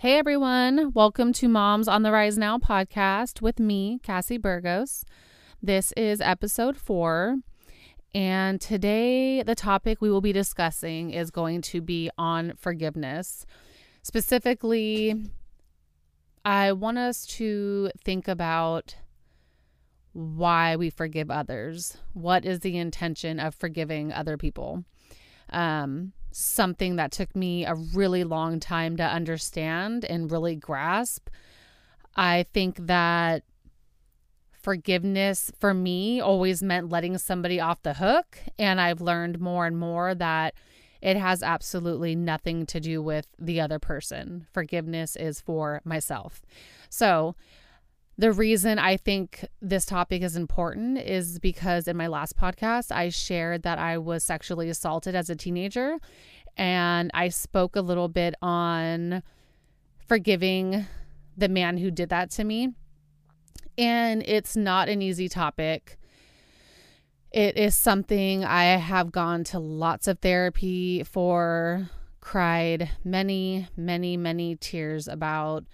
Hey everyone, welcome to Moms on the Rise Now podcast with me, Cassie Burgos. This is episode four, and today the topic we will be discussing is going to be on forgiveness. Specifically, I want us to think about why we forgive others. What is the intention of forgiving other people? Um, something that took me a really long time to understand and really grasp. I think that forgiveness for me always meant letting somebody off the hook. And I've learned more and more that it has absolutely nothing to do with the other person. Forgiveness is for myself. So, the reason I think this topic is important is because in my last podcast, I shared that I was sexually assaulted as a teenager. And I spoke a little bit on forgiving the man who did that to me. And it's not an easy topic. It is something I have gone to lots of therapy for, cried many, many, many tears about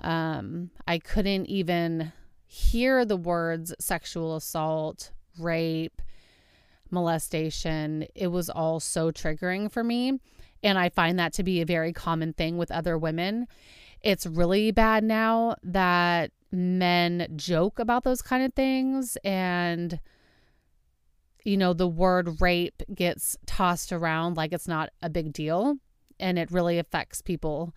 um, I couldn't even hear the words sexual assault, rape, molestation. It was all so triggering for me. And I find that to be a very common thing with other women. It's really bad now that men joke about those kind of things and you know the word rape gets tossed around like it's not a big deal and it really affects people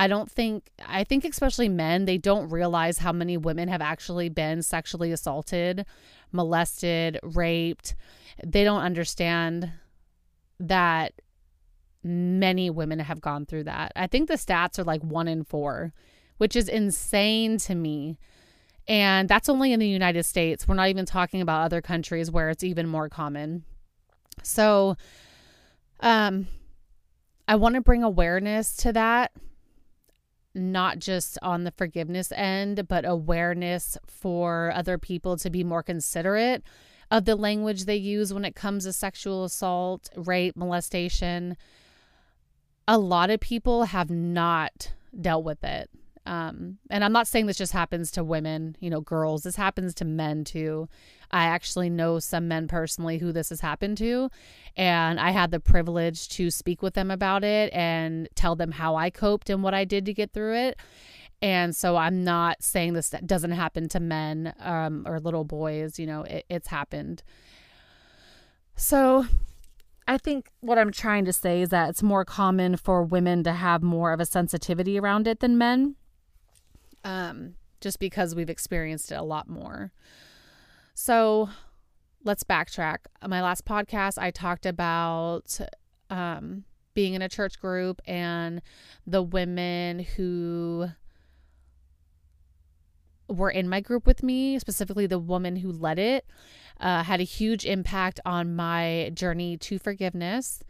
I don't think, I think especially men, they don't realize how many women have actually been sexually assaulted, molested, raped. They don't understand that many women have gone through that. I think the stats are like one in four, which is insane to me. And that's only in the United States. We're not even talking about other countries where it's even more common. So, um, I want to bring awareness to that not just on the forgiveness end, but awareness for other people to be more considerate of the language they use when it comes to sexual assault, rape, molestation. A lot of people have not dealt with it. Um, and I'm not saying this just happens to women, you know, girls. This happens to men too. I actually know some men personally who this has happened to. And I had the privilege to speak with them about it and tell them how I coped and what I did to get through it. And so I'm not saying this doesn't happen to men um, or little boys, you know, it, it's happened. So I think what I'm trying to say is that it's more common for women to have more of a sensitivity around it than men um, just because we've experienced it a lot more. So let's backtrack. My last podcast, I talked about um, being in a church group and the women who were in my group with me, specifically the woman who led it, uh, had a huge impact on my journey to forgiveness.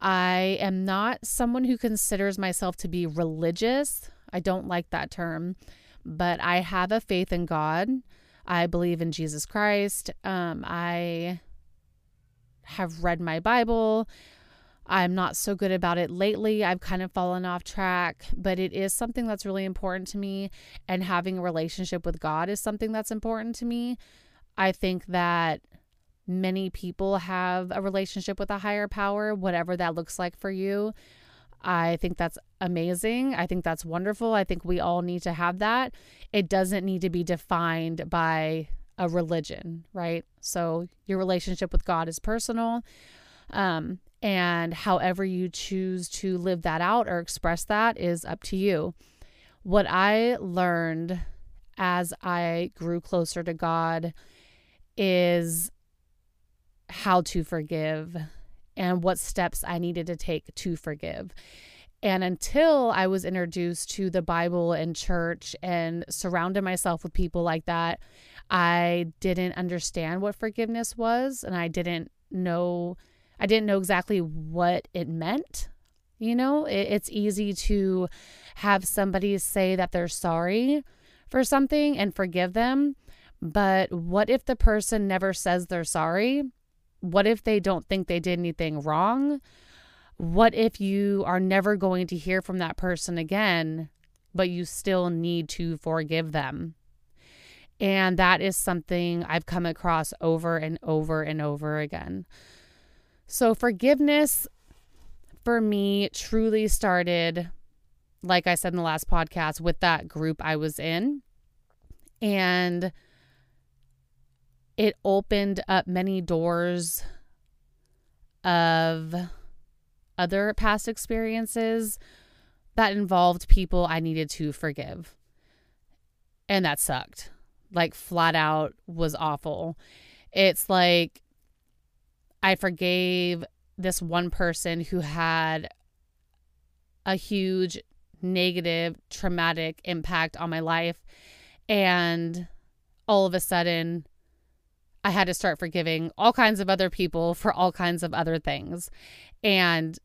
I am not someone who considers myself to be religious. I don't like that term, but I have a faith in God. I believe in Jesus Christ. Um, I have read my Bible. I'm not so good about it lately. I've kind of fallen off track, but it is something that's really important to me. And having a relationship with God is something that's important to me. I think that many people have a relationship with a higher power, whatever that looks like for you. I think that's amazing. I think that's wonderful. I think we all need to have that. It doesn't need to be defined by a religion, right? So your relationship with God is personal. Um, and however you choose to live that out or express that is up to you. What I learned as I grew closer to God is how to forgive and what steps I needed to take to forgive. And until I was introduced to the Bible and church and surrounded myself with people like that, I didn't understand what forgiveness was and I didn't know I didn't know exactly what it meant. You know, it, it's easy to have somebody say that they're sorry for something and forgive them, but what if the person never says they're sorry what if they don't think they did anything wrong? What if you are never going to hear from that person again but you still need to forgive them. And that is something I've come across over and over and over again. So, forgiveness for me truly started, like I said in the last podcast, with that group I was in. And it opened up many doors of other past experiences that involved people I needed to forgive. And that sucked. Like, flat out was awful. It's like I forgave this one person who had a huge negative, traumatic impact on my life. And all of a sudden, I had to start forgiving all kinds of other people for all kinds of other things. And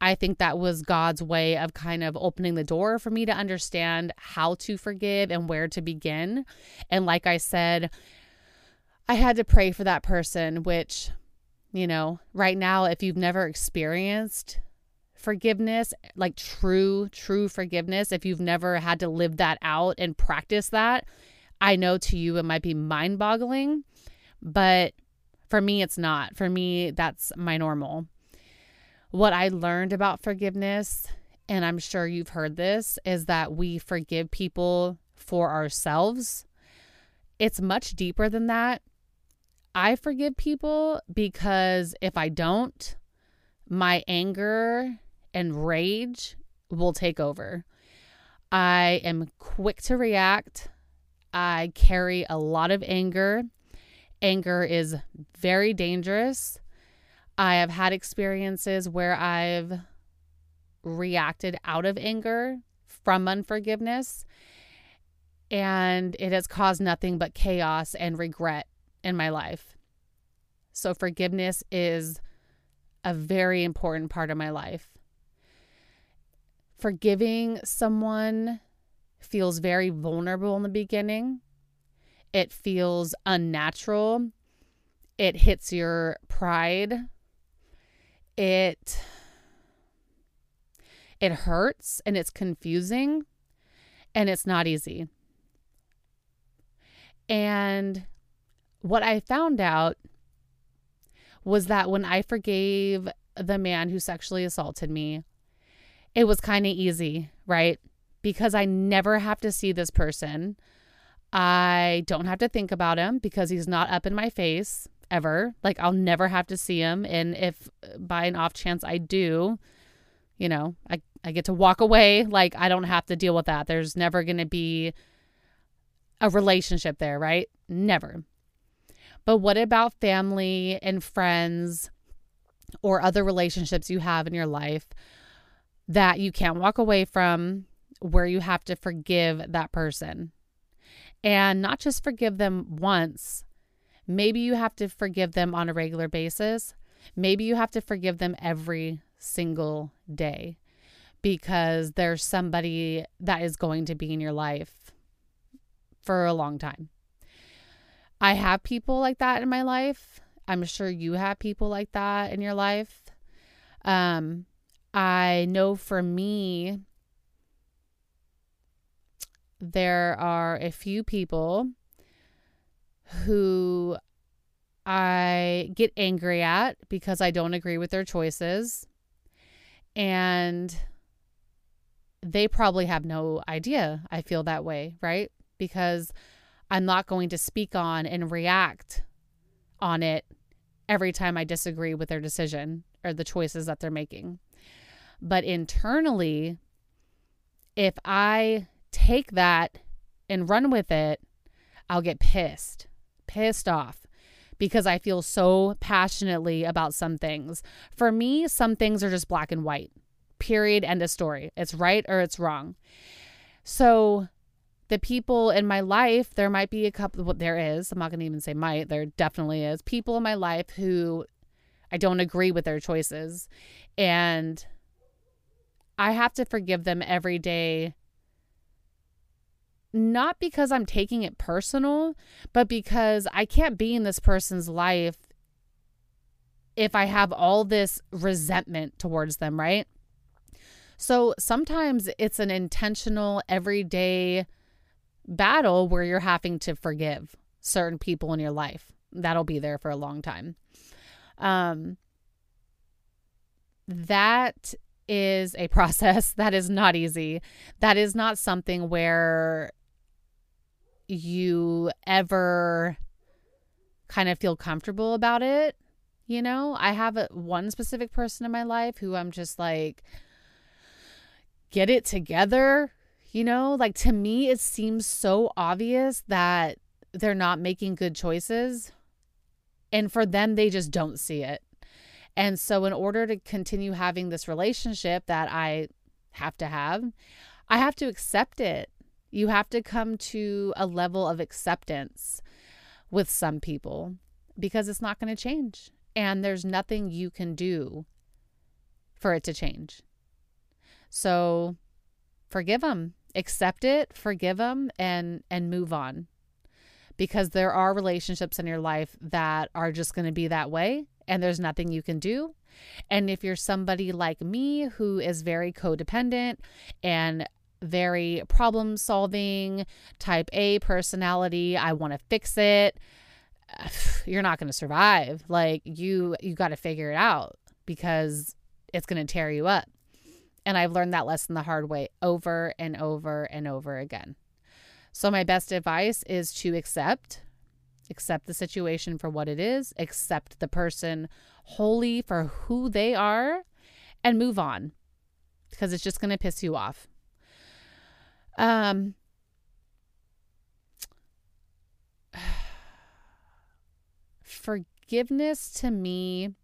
I think that was God's way of kind of opening the door for me to understand how to forgive and where to begin. And like I said, I had to pray for that person, which, you know, right now, if you've never experienced forgiveness, like true, true forgiveness, if you've never had to live that out and practice that, I know to you it might be mind boggling, but for me, it's not. For me, that's my normal. What I learned about forgiveness, and I'm sure you've heard this, is that we forgive people for ourselves. It's much deeper than that. I forgive people because if I don't, my anger and rage will take over. I am quick to react. I carry a lot of anger. Anger is very dangerous. I have had experiences where I've reacted out of anger from unforgiveness, and it has caused nothing but chaos and regret in my life. So, forgiveness is a very important part of my life. Forgiving someone feels very vulnerable in the beginning. It feels unnatural. It hits your pride it it hurts and it's confusing and it's not easy. And what I found out was that when I forgave the man who sexually assaulted me, it was kind of easy, right? Because I never have to see this person. I don't have to think about him because he's not up in my face ever. Like I'll never have to see him. And if uh, by an off chance I do, you know, I, I get to walk away. Like I don't have to deal with that. There's never going to be a relationship there, right? Never. But what about family and friends or other relationships you have in your life that you can't walk away from where you have to forgive that person? And not just forgive them once, Maybe you have to forgive them on a regular basis. Maybe you have to forgive them every single day because there's somebody that is going to be in your life for a long time. I have people like that in my life. I'm sure you have people like that in your life. Um, I know for me, there are a few people who I get angry at because I don't agree with their choices. And they probably have no idea I feel that way, right? Because I'm not going to speak on and react on it every time I disagree with their decision or the choices that they're making. But internally, if I take that and run with it, I'll get pissed pissed off because I feel so passionately about some things. For me, some things are just black and white. Period. End of story. It's right or it's wrong. So, the people in my life, there might be a couple, well, there is, I'm not going to even say might, there definitely is people in my life who I don't agree with their choices. And I have to forgive them every day not because I'm taking it personal, but because I can't be in this person's life if I have all this resentment towards them, right? So sometimes it's an intentional, everyday battle where you're having to forgive certain people in your life. That'll be there for a long time. Um, that is a process that is not easy. That is not something where you ever kind of feel comfortable about it. You know, I have a, one specific person in my life who I'm just like, get it together. You know, like to me, it seems so obvious that they're not making good choices. And for them, they just don't see it. And so, in order to continue having this relationship that I have to have, I have to accept it. You have to come to a level of acceptance with some people because it's not going to change. And there's nothing you can do for it to change. So, forgive them, accept it, forgive them, and and move on because there are relationships in your life that are just going to be that way and there's nothing you can do. And if you're somebody like me who is very codependent and very problem solving, type A personality, I want to fix it, you're not going to survive. Like you you got to figure it out because it's going to tear you up. And I've learned that lesson the hard way over and over and over again. So, my best advice is to accept, accept the situation for what it is, accept the person wholly for who they are, and move on because it's just going to piss you off. Um, forgiveness to me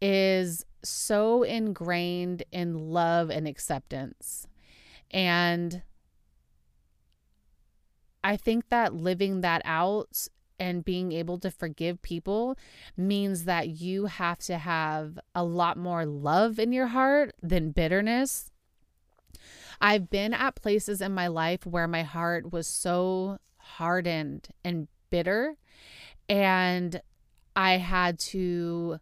is so ingrained in love and acceptance. And I think that living that out and being able to forgive people means that you have to have a lot more love in your heart than bitterness. I've been at places in my life where my heart was so hardened and bitter, and I had to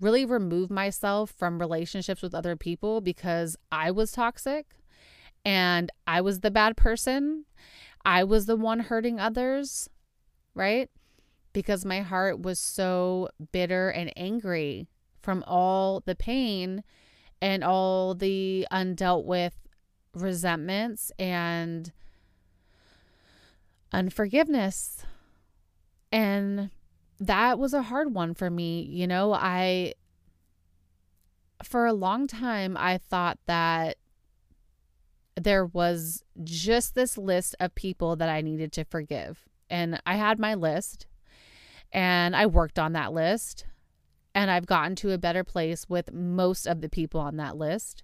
really remove myself from relationships with other people because I was toxic and I was the bad person I was the one hurting others, right? Because my heart was so bitter and angry from all the pain and all the undealt with resentments and unforgiveness. And that was a hard one for me. You know, I, for a long time, I thought that there was just this list of people that I needed to forgive. And I had my list and I worked on that list and I've gotten to a better place with most of the people on that list.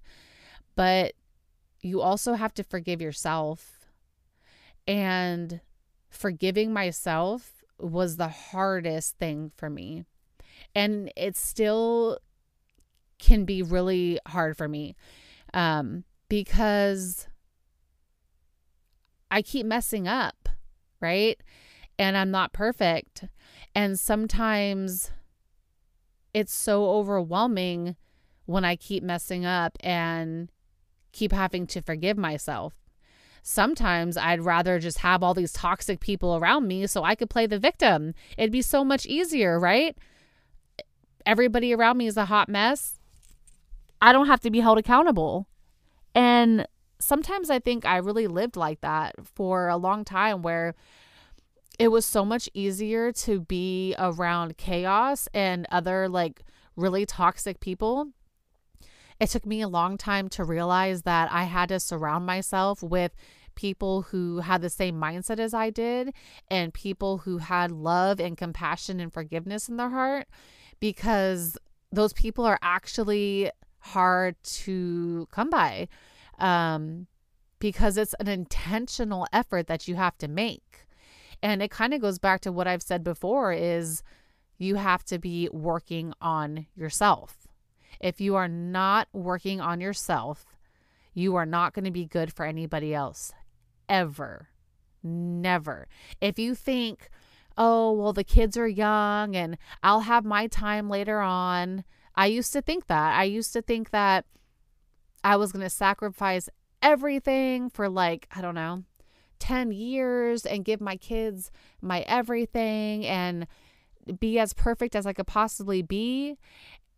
But you also have to forgive yourself. And forgiving myself was the hardest thing for me. And it still can be really hard for me. Um, because I keep messing up, right? And I'm not perfect. And sometimes it's so overwhelming when I keep messing up and keep having to forgive myself. Sometimes I'd rather just have all these toxic people around me so I could play the victim. It'd be so much easier, right? Everybody around me is a hot mess. I don't have to be held accountable. And sometimes I think I really lived like that for a long time where it was so much easier to be around chaos and other like really toxic people. It took me a long time to realize that I had to surround myself with people who had the same mindset as I did and people who had love and compassion and forgiveness in their heart because those people are actually hard to come by um, because it's an intentional effort that you have to make. And it kind of goes back to what I've said before is you have to be working on yourself. If you are not working on yourself, you are not going to be good for anybody else ever. Never. If you think, oh, well, the kids are young and I'll have my time later on. I used to think that. I used to think that I was going to sacrifice everything for like, I don't know, 10 years and give my kids my everything and be as perfect as I could possibly be.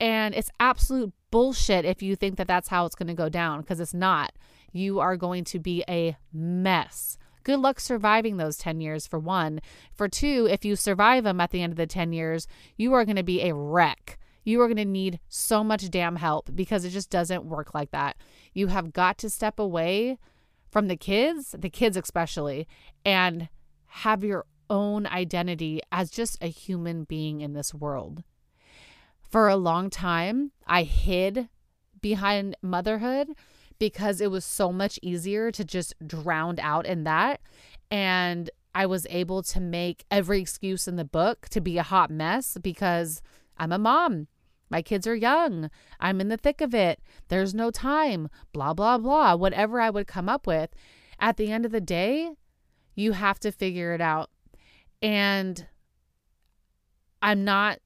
And it's absolute bullshit if you think that that's how it's going to go down because it's not. You are going to be a mess. Good luck surviving those 10 years, for one. For two, if you survive them at the end of the 10 years, you are going to be a wreck. You are going to need so much damn help because it just doesn't work like that. You have got to step away from the kids, the kids especially, and have your own identity as just a human being in this world. For a long time, I hid behind motherhood because it was so much easier to just drown out in that. And I was able to make every excuse in the book to be a hot mess because I'm a mom. My kids are young. I'm in the thick of it. There's no time. Blah, blah, blah. Whatever I would come up with. At the end of the day, you have to figure it out. And I'm not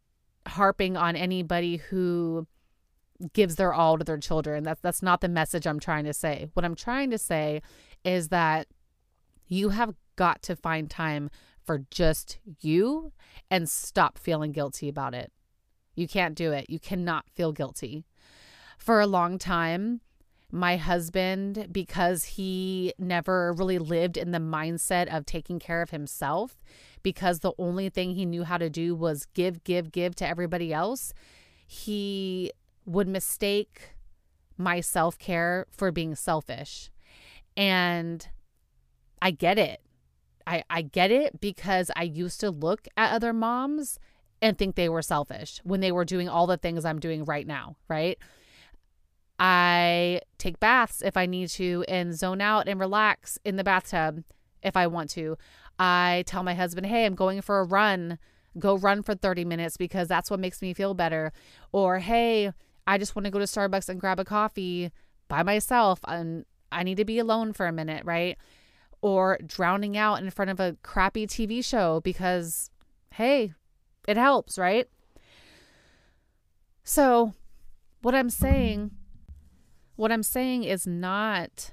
harping on anybody who gives their all to their children. That's that's not the message I'm trying to say. What I'm trying to say is that you have got to find time for just you and stop feeling guilty about it. You can't do it. You cannot feel guilty. For a long time, my husband, because he never really lived in the mindset of taking care of himself, because the only thing he knew how to do was give, give, give to everybody else, he would mistake my self care for being selfish. And I get it. I, I get it because I used to look at other moms and think they were selfish when they were doing all the things I'm doing right now, right? I take baths if I need to and zone out and relax in the bathtub if I want to. I tell my husband, hey, I'm going for a run. Go run for 30 minutes because that's what makes me feel better. Or, hey, I just want to go to Starbucks and grab a coffee by myself and I need to be alone for a minute, right? Or drowning out in front of a crappy TV show because, hey, it helps, right? So, what I'm saying, what I'm saying is not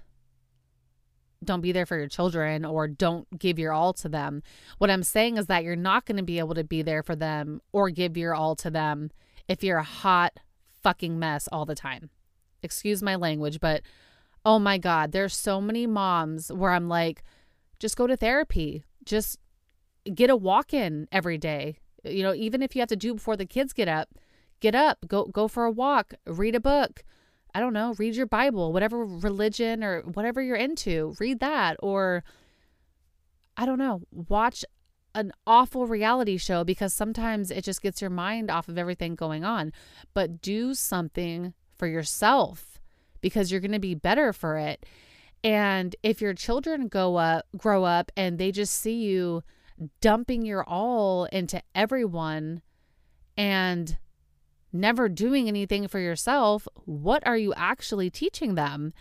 don't be there for your children or don't give your all to them. What I'm saying is that you're not going to be able to be there for them or give your all to them if you're a hot fucking mess all the time. Excuse my language, but oh my God, there's so many moms where I'm like, just go to therapy. Just get a walk in every day. You know, even if you have to do before the kids get up, get up, go go for a walk, read a book. I don't know, read your Bible, whatever religion or whatever you're into, read that or I don't know, watch an awful reality show because sometimes it just gets your mind off of everything going on. But do something for yourself because you're going to be better for it. And if your children go up, grow up and they just see you dumping your all into everyone and never doing anything for yourself, what are you actually teaching them?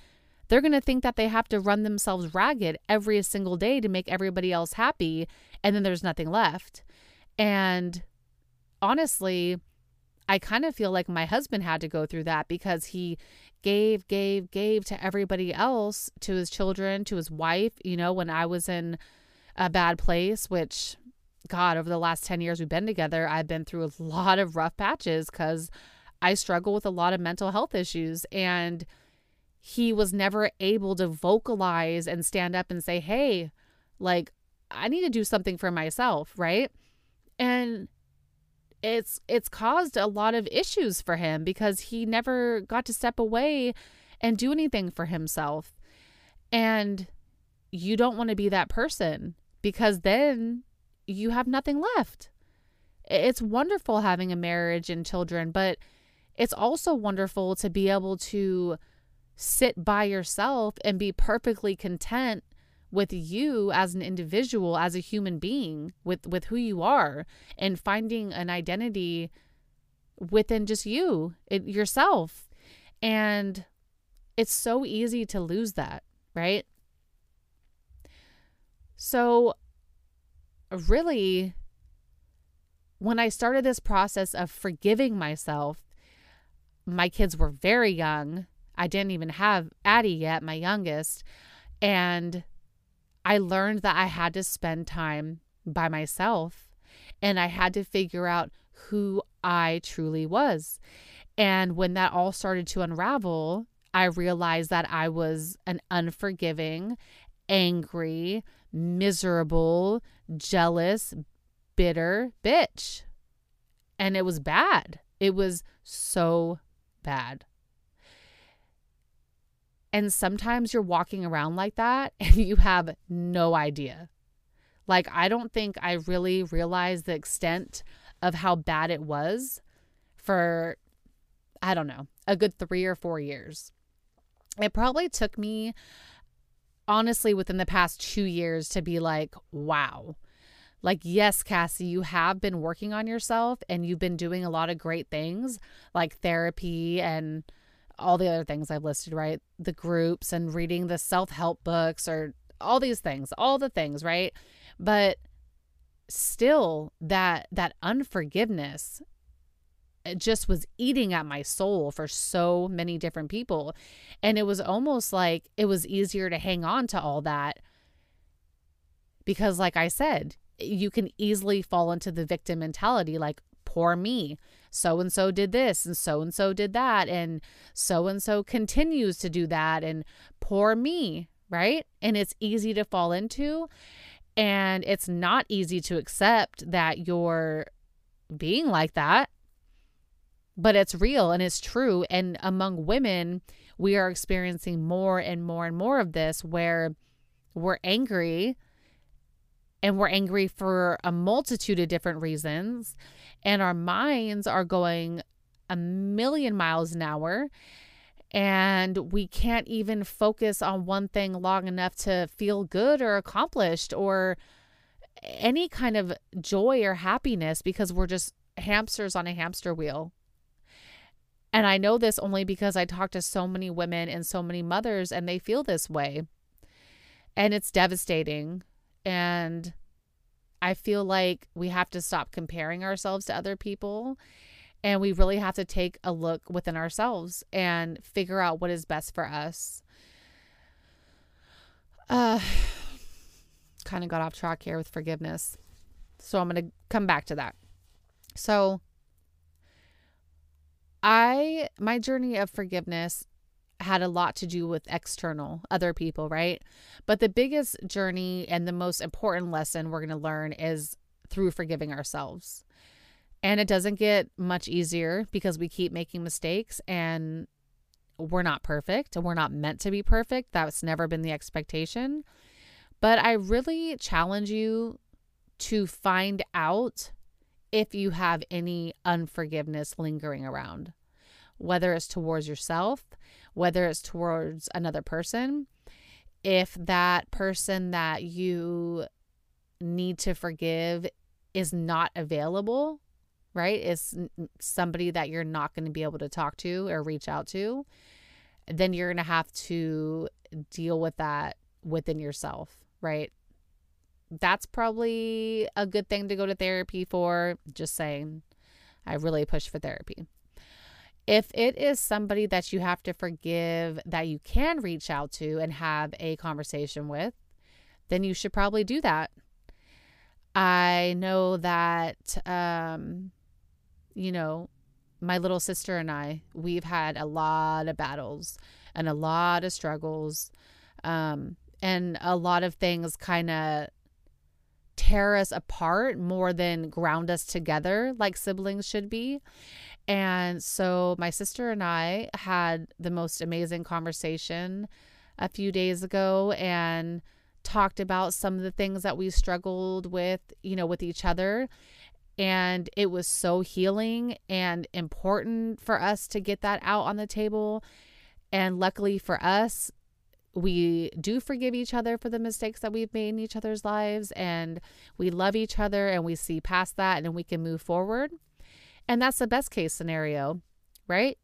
They're going to think that they have to run themselves ragged every single day to make everybody else happy, and then there's nothing left. And honestly, I kind of feel like my husband had to go through that because he gave, gave, gave to everybody else, to his children, to his wife, you know, when I was in a bad place, which God, over the last 10 years we've been together, I've been through a lot of rough patches because I struggle with a lot of mental health issues. And he was never able to vocalize and stand up and say, hey, like, I need to do something for myself, right? And it's it's caused a lot of issues for him because he never got to step away and do anything for himself. And you don't want to be that person because then you have nothing left. It's wonderful having a marriage and children, but it's also wonderful to be able to sit by yourself and be perfectly content with you as an individual as a human being with with who you are and finding an identity within just you it, yourself and it's so easy to lose that right so, really, when I started this process of forgiving myself, my kids were very young. I didn't even have Addie yet, my youngest. And I learned that I had to spend time by myself and I had to figure out who I truly was. And when that all started to unravel, I realized that I was an unforgiving, angry, miserable, jealous, bitter bitch. And it was bad. It was so bad. And sometimes you're walking around like that and you have no idea. Like, I don't think I really realized the extent of how bad it was for, I don't know, a good three or four years. It probably took me, honestly, within the past two years to be like, wow. Like, yes, Cassie, you have been working on yourself and you've been doing a lot of great things like therapy and all the other things I've listed, right? The groups and reading the self help books or all these things, all the things, right? But still that that unforgiveness it just was eating at my soul for so many different people. And it was almost like it was easier to hang on to all that because like i said you can easily fall into the victim mentality like poor me. So and so did this and so and so did that and so and so continues to do that and poor me right? And it's easy to fall into and it's not easy to accept that you're being like that, but it's real and it's true. And among women, we are experiencing more and more and more of this where we're angry and we're angry for a multitude of different reasons. And our minds are going a million miles an hour and we can't even focus on one thing long enough to feel good or accomplished or any kind of joy or happiness because we're just hamsters on a hamster wheel. And I know this only because I talk to so many women and so many mothers, and they feel this way. And it's devastating. And I feel like we have to stop comparing ourselves to other people and we really have to take a look within ourselves and figure out what is best for us. Uh kind of got off track here with forgiveness. So I'm going to come back to that. So I my journey of forgiveness had a lot to do with external other people, right? But the biggest journey and the most important lesson we're going to learn is through forgiving ourselves. And it doesn't get much easier because we keep making mistakes and we're not perfect and we're not meant to be perfect. That's never been the expectation. But I really challenge you to find out if you have any unforgiveness lingering around, whether it's towards yourself, whether it's towards another person. If that person that you need to forgive is not available, right? Is somebody that you're not going to be able to talk to or reach out to, then you're going to have to deal with that within yourself, right? That's probably a good thing to go to therapy for. Just saying, I really push for therapy. If it is somebody that you have to forgive that you can reach out to and have a conversation with, then you should probably do that. I know that um, you know, my little sister and I, we've had a lot of battles and a lot of struggles. Um, and a lot of things kind of tear us apart more than ground us together like siblings should be. And so my sister and I had the most amazing conversation a few days ago and talked about some of the things that we struggled with, you know, with each other and it was so healing and important for us to get that out on the table. And luckily for us, we do forgive each other for the mistakes that we've made in each other's lives and we love each other and we see past that and we can move forward. And that's the best case scenario, right?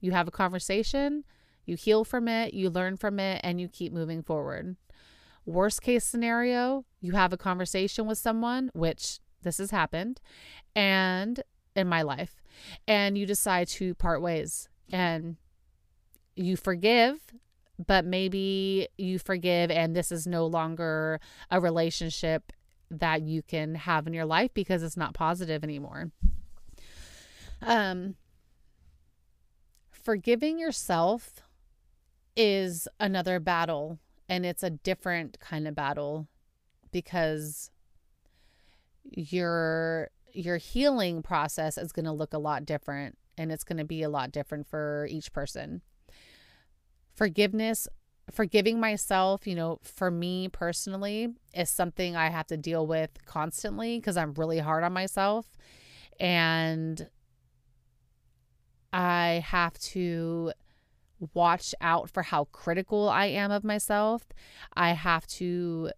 You have a conversation, you heal from it, you learn from it, and you keep moving forward. Worst case scenario, you have a conversation with someone, which this has happened and in my life and you decide to part ways and you forgive, but maybe you forgive and this is no longer a relationship that you can have in your life because it's not positive anymore. Um forgiving yourself is another battle and it's a different kind of battle because your your healing process is going to look a lot different and it's going to be a lot different for each person. Forgiveness, forgiving myself, you know, for me personally, is something I have to deal with constantly because I'm really hard on myself. And I have to watch out for how critical I am of myself. I have to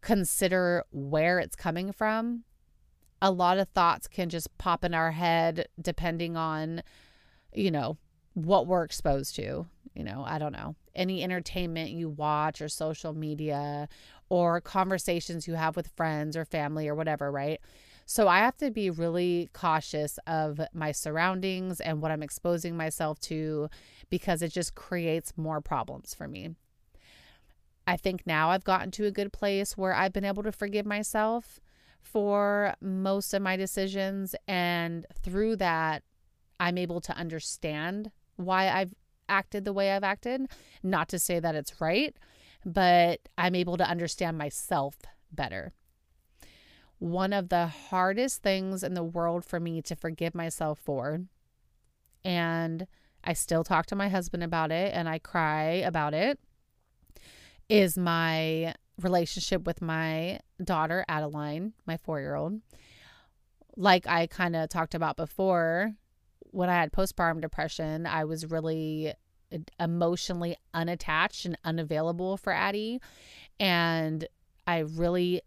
consider where it's coming from a lot of thoughts can just pop in our head depending on, you know, what we're exposed to. You know, I don't know. Any entertainment you watch or social media or conversations you have with friends or family or whatever, right? So I have to be really cautious of my surroundings and what I'm exposing myself to because it just creates more problems for me. I think now I've gotten to a good place where I've been able to forgive myself for most of my decisions. And through that, I'm able to understand why I've acted the way I've acted. Not to say that it's right, but I'm able to understand myself better. One of the hardest things in the world for me to forgive myself for, and I still talk to my husband about it and I cry about it, is my relationship with my daughter, Adeline, my four year old. Like I kind of talked about before, when I had postpartum depression, I was really emotionally unattached and unavailable for Addie. And I really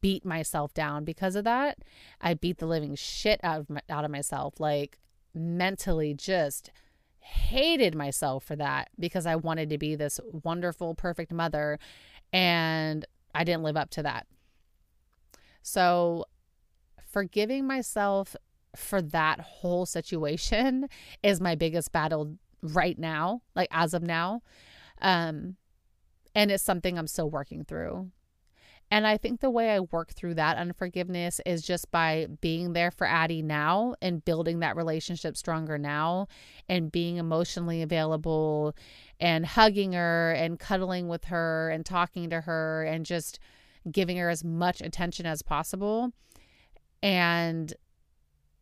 beat myself down because of that. I beat the living shit out of my, out of myself, like mentally just hated myself for that because I wanted to be this wonderful perfect mother and I didn't live up to that. So, forgiving myself for that whole situation is my biggest battle right now, like as of now. Um, and it's something I'm still working through. And I think the way I work through that unforgiveness is just by being there for Addie now and building that relationship stronger now and being emotionally available and hugging her and cuddling with her and talking to her and just giving her as much attention as possible. And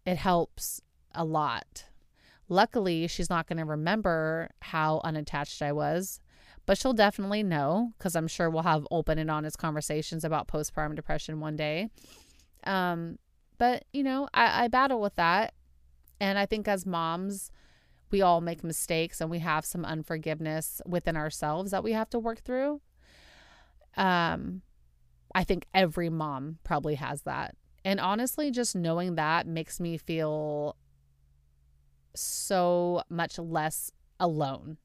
it helps a lot. Luckily, she's not going to remember how unattached I was but she'll definitely know because I'm sure we'll have open and honest conversations about postpartum depression one day. Um, but you know, I, I battle with that. And I think as moms, we all make mistakes and we have some unforgiveness within ourselves that we have to work through. Um, I think every mom probably has that. And honestly, just knowing that makes me feel so much less alone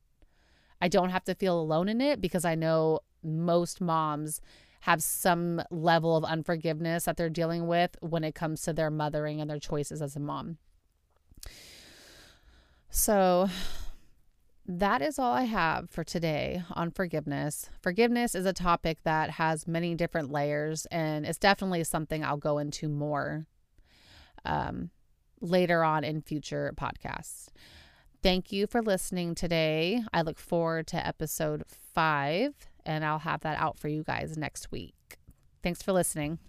I don't have to feel alone in it because I know most moms have some level of unforgiveness that they're dealing with when it comes to their mothering and their choices as a mom. So, that is all I have for today on forgiveness. Forgiveness is a topic that has many different layers, and it's definitely something I'll go into more um, later on in future podcasts. Thank you for listening today. I look forward to episode five, and I'll have that out for you guys next week. Thanks for listening.